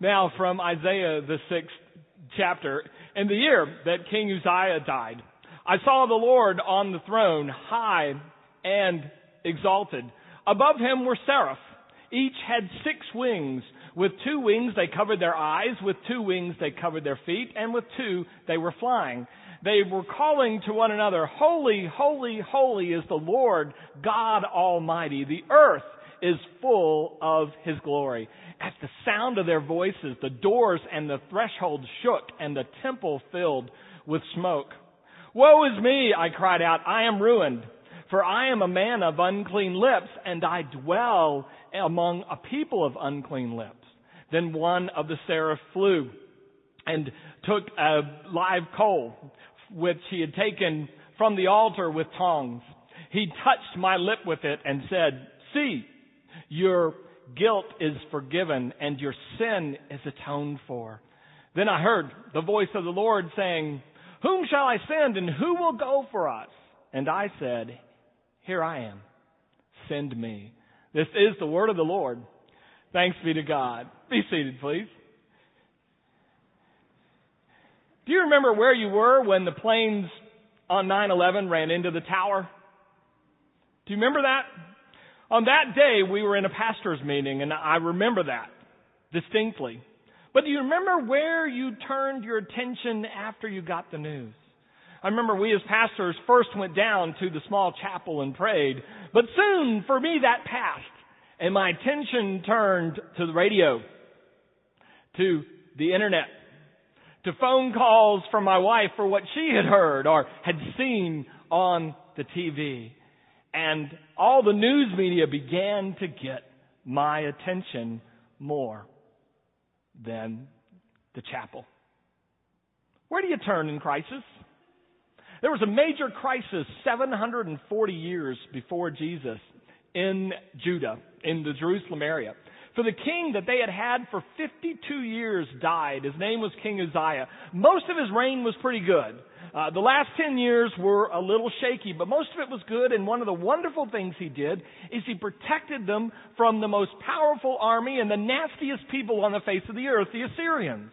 Now from Isaiah, the sixth chapter. In the year that King Uzziah died, I saw the Lord on the throne, high and exalted. Above him were seraph. Each had six wings. With two wings they covered their eyes, with two wings they covered their feet, and with two they were flying. They were calling to one another, Holy, holy, holy is the Lord God Almighty. The earth is full of His glory. At the sound of their voices, the doors and the threshold shook and the temple filled with smoke. Woe is me, I cried out, I am ruined, for I am a man of unclean lips and I dwell among a people of unclean lips. Then one of the seraph flew and took a live coal, which he had taken from the altar with tongs. He touched my lip with it and said, See, your guilt is forgiven and your sin is atoned for. Then I heard the voice of the Lord saying, Whom shall I send and who will go for us? And I said, Here I am. Send me. This is the word of the Lord. Thanks be to God. Be seated, please. Do you remember where you were when the planes on 9-11 ran into the tower? Do you remember that? On that day, we were in a pastor's meeting, and I remember that distinctly. But do you remember where you turned your attention after you got the news? I remember we as pastors first went down to the small chapel and prayed, but soon for me that passed, and my attention turned to the radio, to the internet, to phone calls from my wife for what she had heard or had seen on the TV. And all the news media began to get my attention more than the chapel. Where do you turn in crisis? There was a major crisis 740 years before Jesus in Judah, in the Jerusalem area. For the king that they had had for 52 years died. His name was King Uzziah. Most of his reign was pretty good. Uh, the last 10 years were a little shaky, but most of it was good. And one of the wonderful things he did is he protected them from the most powerful army and the nastiest people on the face of the earth, the Assyrians.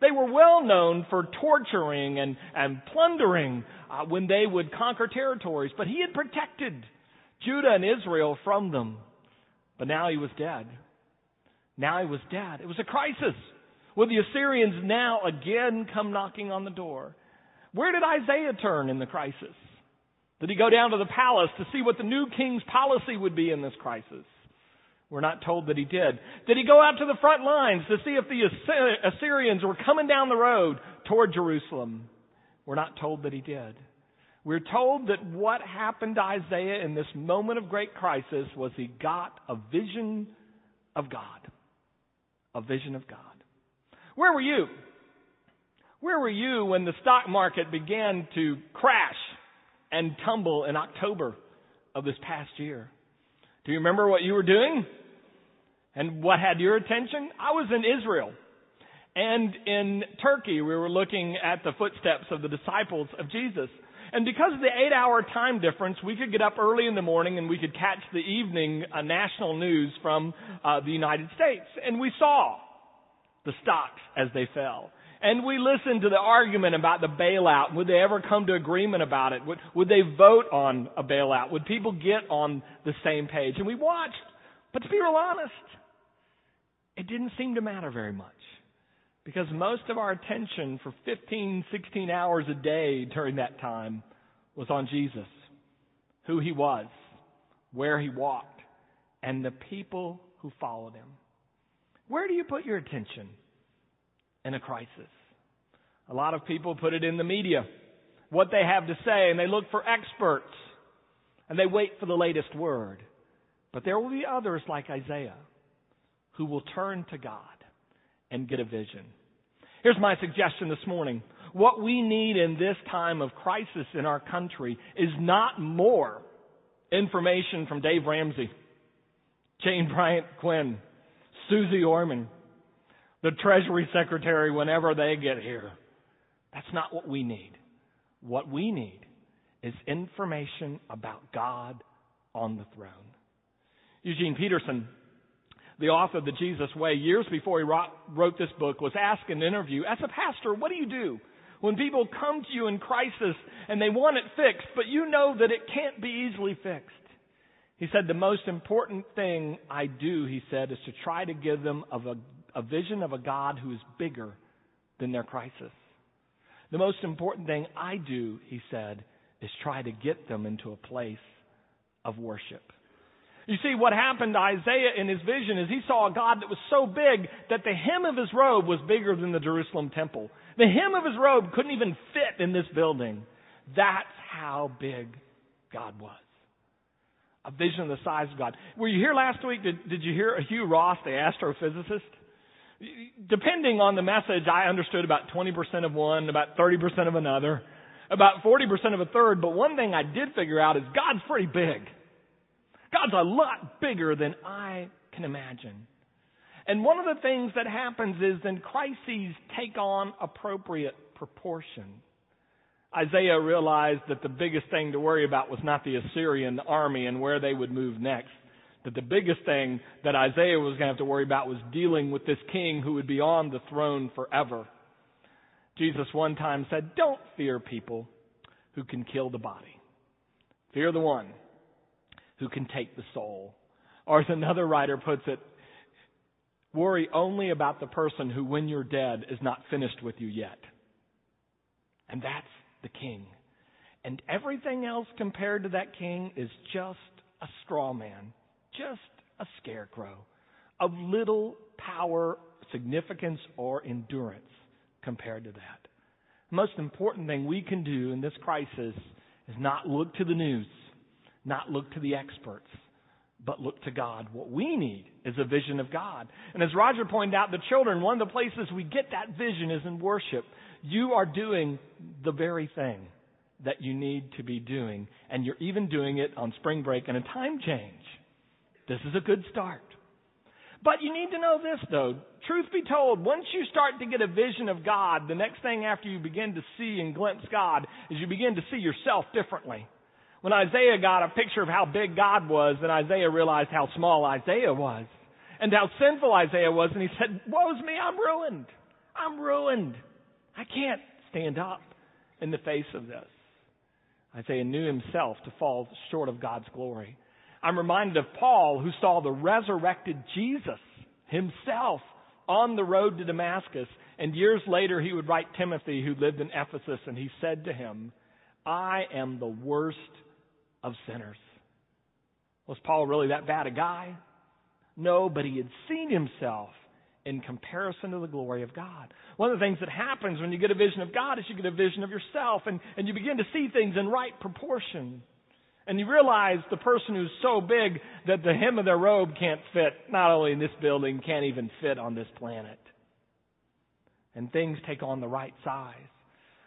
They were well known for torturing and, and plundering uh, when they would conquer territories, but he had protected Judah and Israel from them. But now he was dead. Now he was dead. It was a crisis. Will the Assyrians now again come knocking on the door? Where did Isaiah turn in the crisis? Did he go down to the palace to see what the new king's policy would be in this crisis? We're not told that he did. Did he go out to the front lines to see if the Assyrians were coming down the road toward Jerusalem? We're not told that he did. We're told that what happened to Isaiah in this moment of great crisis was he got a vision of God a vision of God. Where were you? Where were you when the stock market began to crash and tumble in October of this past year? Do you remember what you were doing? And what had your attention? I was in Israel. And in Turkey, we were looking at the footsteps of the disciples of Jesus. And because of the eight hour time difference, we could get up early in the morning and we could catch the evening uh, national news from uh, the United States. And we saw the stocks as they fell. And we listened to the argument about the bailout. Would they ever come to agreement about it? Would, would they vote on a bailout? Would people get on the same page? And we watched. But to be real honest, it didn't seem to matter very much. Because most of our attention for 15, 16 hours a day during that time was on Jesus, who he was, where he walked, and the people who followed him. Where do you put your attention in a crisis? A lot of people put it in the media, what they have to say, and they look for experts, and they wait for the latest word. But there will be others like Isaiah who will turn to God and get a vision. Here's my suggestion this morning. What we need in this time of crisis in our country is not more information from Dave Ramsey, Jane Bryant Quinn, Suze Orman, the Treasury Secretary whenever they get here. That's not what we need. What we need is information about God on the throne. Eugene Peterson the author of the Jesus Way, years before he wrote this book, was asked in an interview, as a pastor, what do you do when people come to you in crisis and they want it fixed, but you know that it can't be easily fixed? He said, the most important thing I do, he said, is to try to give them of a, a vision of a God who is bigger than their crisis. The most important thing I do, he said, is try to get them into a place of worship. You see, what happened to Isaiah in his vision is he saw a God that was so big that the hem of his robe was bigger than the Jerusalem temple. The hem of his robe couldn't even fit in this building. That's how big God was. A vision of the size of God. Were you here last week? Did, did you hear Hugh Ross, the astrophysicist? Depending on the message, I understood about 20% of one, about 30% of another, about 40% of a third. But one thing I did figure out is God's pretty big. God's a lot bigger than I can imagine. And one of the things that happens is then crises take on appropriate proportion. Isaiah realized that the biggest thing to worry about was not the Assyrian army and where they would move next. That the biggest thing that Isaiah was going to have to worry about was dealing with this king who would be on the throne forever. Jesus one time said, Don't fear people who can kill the body. Fear the one who can take the soul. Or as another writer puts it, worry only about the person who, when you're dead, is not finished with you yet. And that's the king. And everything else compared to that king is just a straw man, just a scarecrow of little power, significance, or endurance compared to that. The most important thing we can do in this crisis is not look to the news not look to the experts, but look to God. What we need is a vision of God. And as Roger pointed out, the children, one of the places we get that vision is in worship. You are doing the very thing that you need to be doing, and you're even doing it on spring break and a time change. This is a good start. But you need to know this though. Truth be told, once you start to get a vision of God, the next thing after you begin to see and glimpse God is you begin to see yourself differently. When Isaiah got a picture of how big God was, then Isaiah realized how small Isaiah was and how sinful Isaiah was. And he said, Woe's me, I'm ruined. I'm ruined. I can't stand up in the face of this. Isaiah knew himself to fall short of God's glory. I'm reminded of Paul who saw the resurrected Jesus himself on the road to Damascus. And years later, he would write Timothy, who lived in Ephesus, and he said to him, I am the worst of sinners. Was Paul really that bad a guy? No, but he had seen himself in comparison to the glory of God. One of the things that happens when you get a vision of God is you get a vision of yourself and, and you begin to see things in right proportion. And you realize the person who's so big that the hem of their robe can't fit, not only in this building, can't even fit on this planet. And things take on the right size.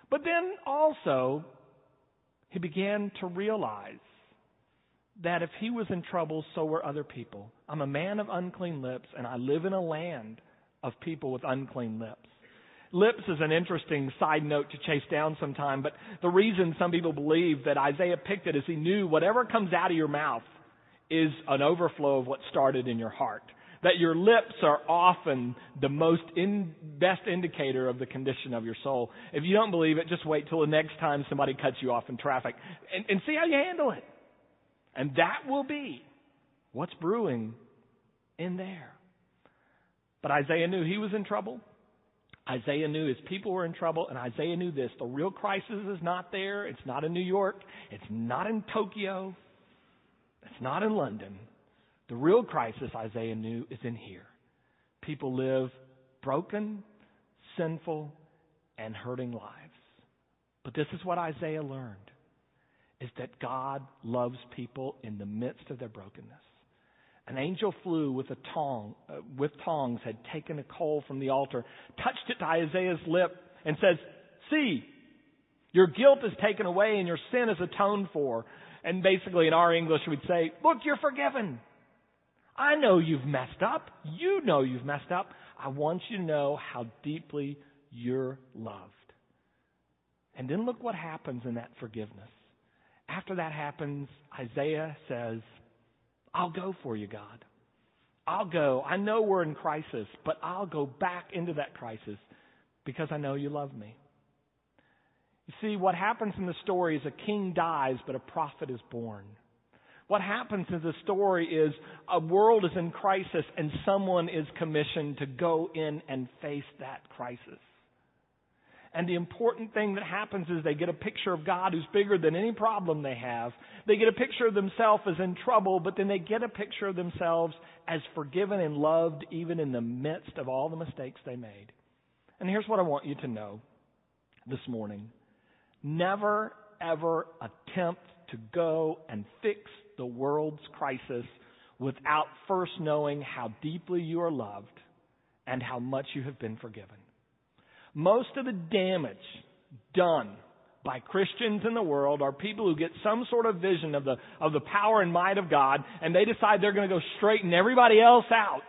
But then also, he began to realize that if he was in trouble, so were other people. I'm a man of unclean lips, and I live in a land of people with unclean lips. Lips is an interesting side note to chase down sometime, but the reason some people believe that Isaiah picked it is he knew whatever comes out of your mouth is an overflow of what started in your heart. That your lips are often the most in, best indicator of the condition of your soul. If you don't believe it, just wait till the next time somebody cuts you off in traffic and, and see how you handle it. And that will be what's brewing in there. But Isaiah knew he was in trouble. Isaiah knew his people were in trouble, and Isaiah knew this. The real crisis is not there. It's not in New York. It's not in Tokyo. It's not in London. The real crisis, Isaiah knew, is in here. People live broken, sinful, and hurting lives. But this is what Isaiah learned is that God loves people in the midst of their brokenness. An angel flew with a tong, uh, with tongs, had taken a coal from the altar, touched it to Isaiah's lip, and says, "See, your guilt is taken away and your sin is atoned for." And basically, in our English, we'd say, "Look, you're forgiven. I know you've messed up. You know you've messed up. I want you to know how deeply you're loved." And then look what happens in that forgiveness after that happens, Isaiah says, I'll go for you, God. I'll go. I know we're in crisis, but I'll go back into that crisis because I know you love me. You see, what happens in the story is a king dies, but a prophet is born. What happens in the story is a world is in crisis and someone is commissioned to go in and face that crisis. And the important thing that happens is they get a picture of God who's bigger than any problem they have. They get a picture of themselves as in trouble, but then they get a picture of themselves as forgiven and loved even in the midst of all the mistakes they made. And here's what I want you to know this morning. Never ever attempt to go and fix the world's crisis without first knowing how deeply you are loved and how much you have been forgiven. Most of the damage done by Christians in the world are people who get some sort of vision of the, of the power and might of God and they decide they're going to go straighten everybody else out.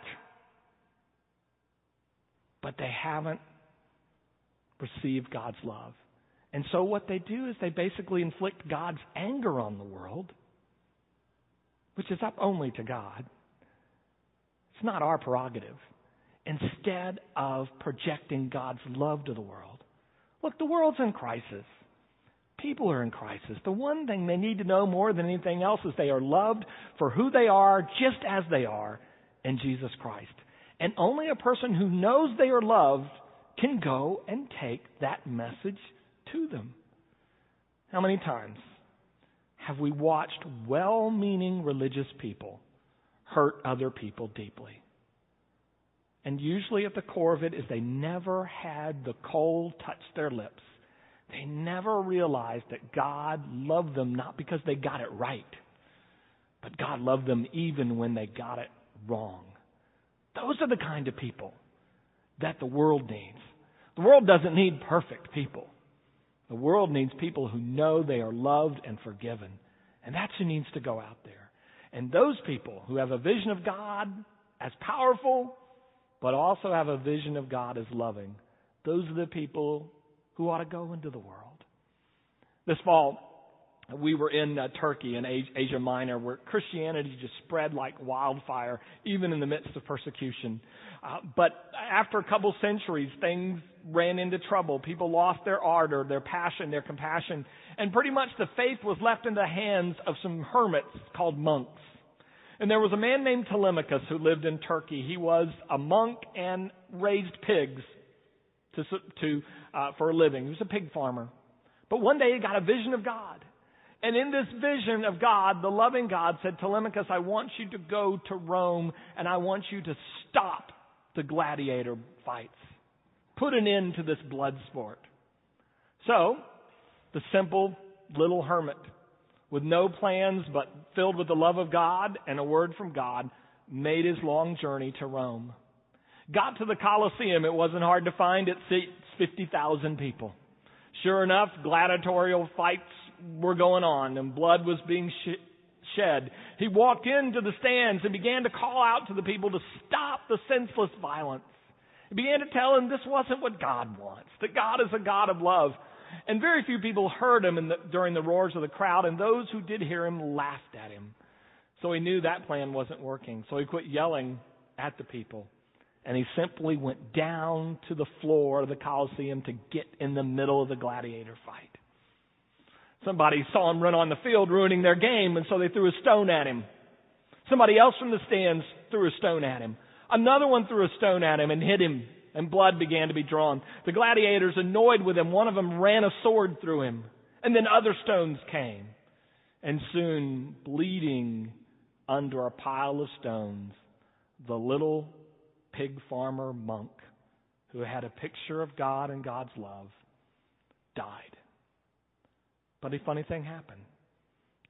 But they haven't received God's love. And so what they do is they basically inflict God's anger on the world, which is up only to God. It's not our prerogative instead of projecting God's love to the world. Look, the world's in crisis. People are in crisis. The one thing they need to know more than anything else is they are loved for who they are, just as they are in Jesus Christ. And only a person who knows they are loved can go and take that message to them. How many times have we watched well meaning religious people hurt other people deeply? And usually at the core of it is they never had the coal touch their lips. They never realized that God loved them not because they got it right, but God loved them even when they got it wrong. Those are the kind of people that the world needs. The world doesn't need perfect people. The world needs people who know they are loved and forgiven. And that's who needs to go out there. And those people who have a vision of God as powerful but also have a vision of God as loving. Those are the people who ought to go into the world. This fall, we were in uh, Turkey in Asia Minor where Christianity just spread like wildfire, even in the midst of persecution. Uh, but after a couple centuries, things ran into trouble. People lost their ardor, their passion, their compassion, and pretty much the faith was left in the hands of some hermits called monks. And there was a man named Telemachus who lived in Turkey. He was a monk and raised pigs to, to, uh, for a living. He was a pig farmer. But one day he got a vision of God. And in this vision of God, the loving God said, Telemachus, I want you to go to Rome and I want you to stop the gladiator fights. Put an end to this blood sport. So, the simple little hermit with no plans but filled with the love of God and a word from God, made his long journey to Rome. Got to the Colosseum. It wasn't hard to find. It seats 50,000 people. Sure enough, gladiatorial fights were going on and blood was being sh- shed. He walked into the stands and began to call out to the people to stop the senseless violence. He began to tell them this wasn't what God wants, that God is a God of love. And very few people heard him the, during the roars of the crowd, and those who did hear him laughed at him. So he knew that plan wasn't working. So he quit yelling at the people. And he simply went down to the floor of the Colosseum to get in the middle of the gladiator fight. Somebody saw him run on the field, ruining their game, and so they threw a stone at him. Somebody else from the stands threw a stone at him. Another one threw a stone at him and hit him and blood began to be drawn. The gladiators, annoyed with him, one of them ran a sword through him, and then other stones came. And soon, bleeding under a pile of stones, the little pig farmer monk who had a picture of God and God's love died. But a funny thing happened.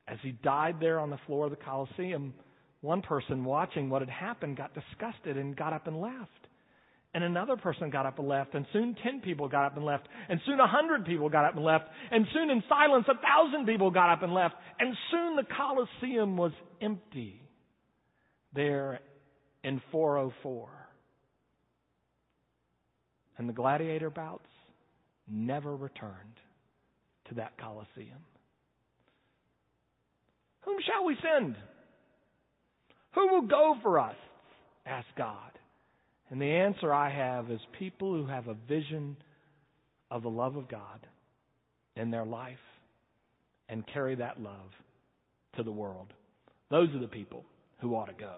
As he died there on the floor of the Colosseum, one person watching what had happened got disgusted and got up and left. And another person got up and left, and soon ten people got up and left, and soon a hundred people got up and left, and soon in silence a thousand people got up and left, and soon the Colosseum was empty there in 404. And the gladiator bouts never returned to that Colosseum. Whom shall we send? Who will go for us? asked God. And the answer I have is people who have a vision of the love of God in their life and carry that love to the world. Those are the people who ought to go.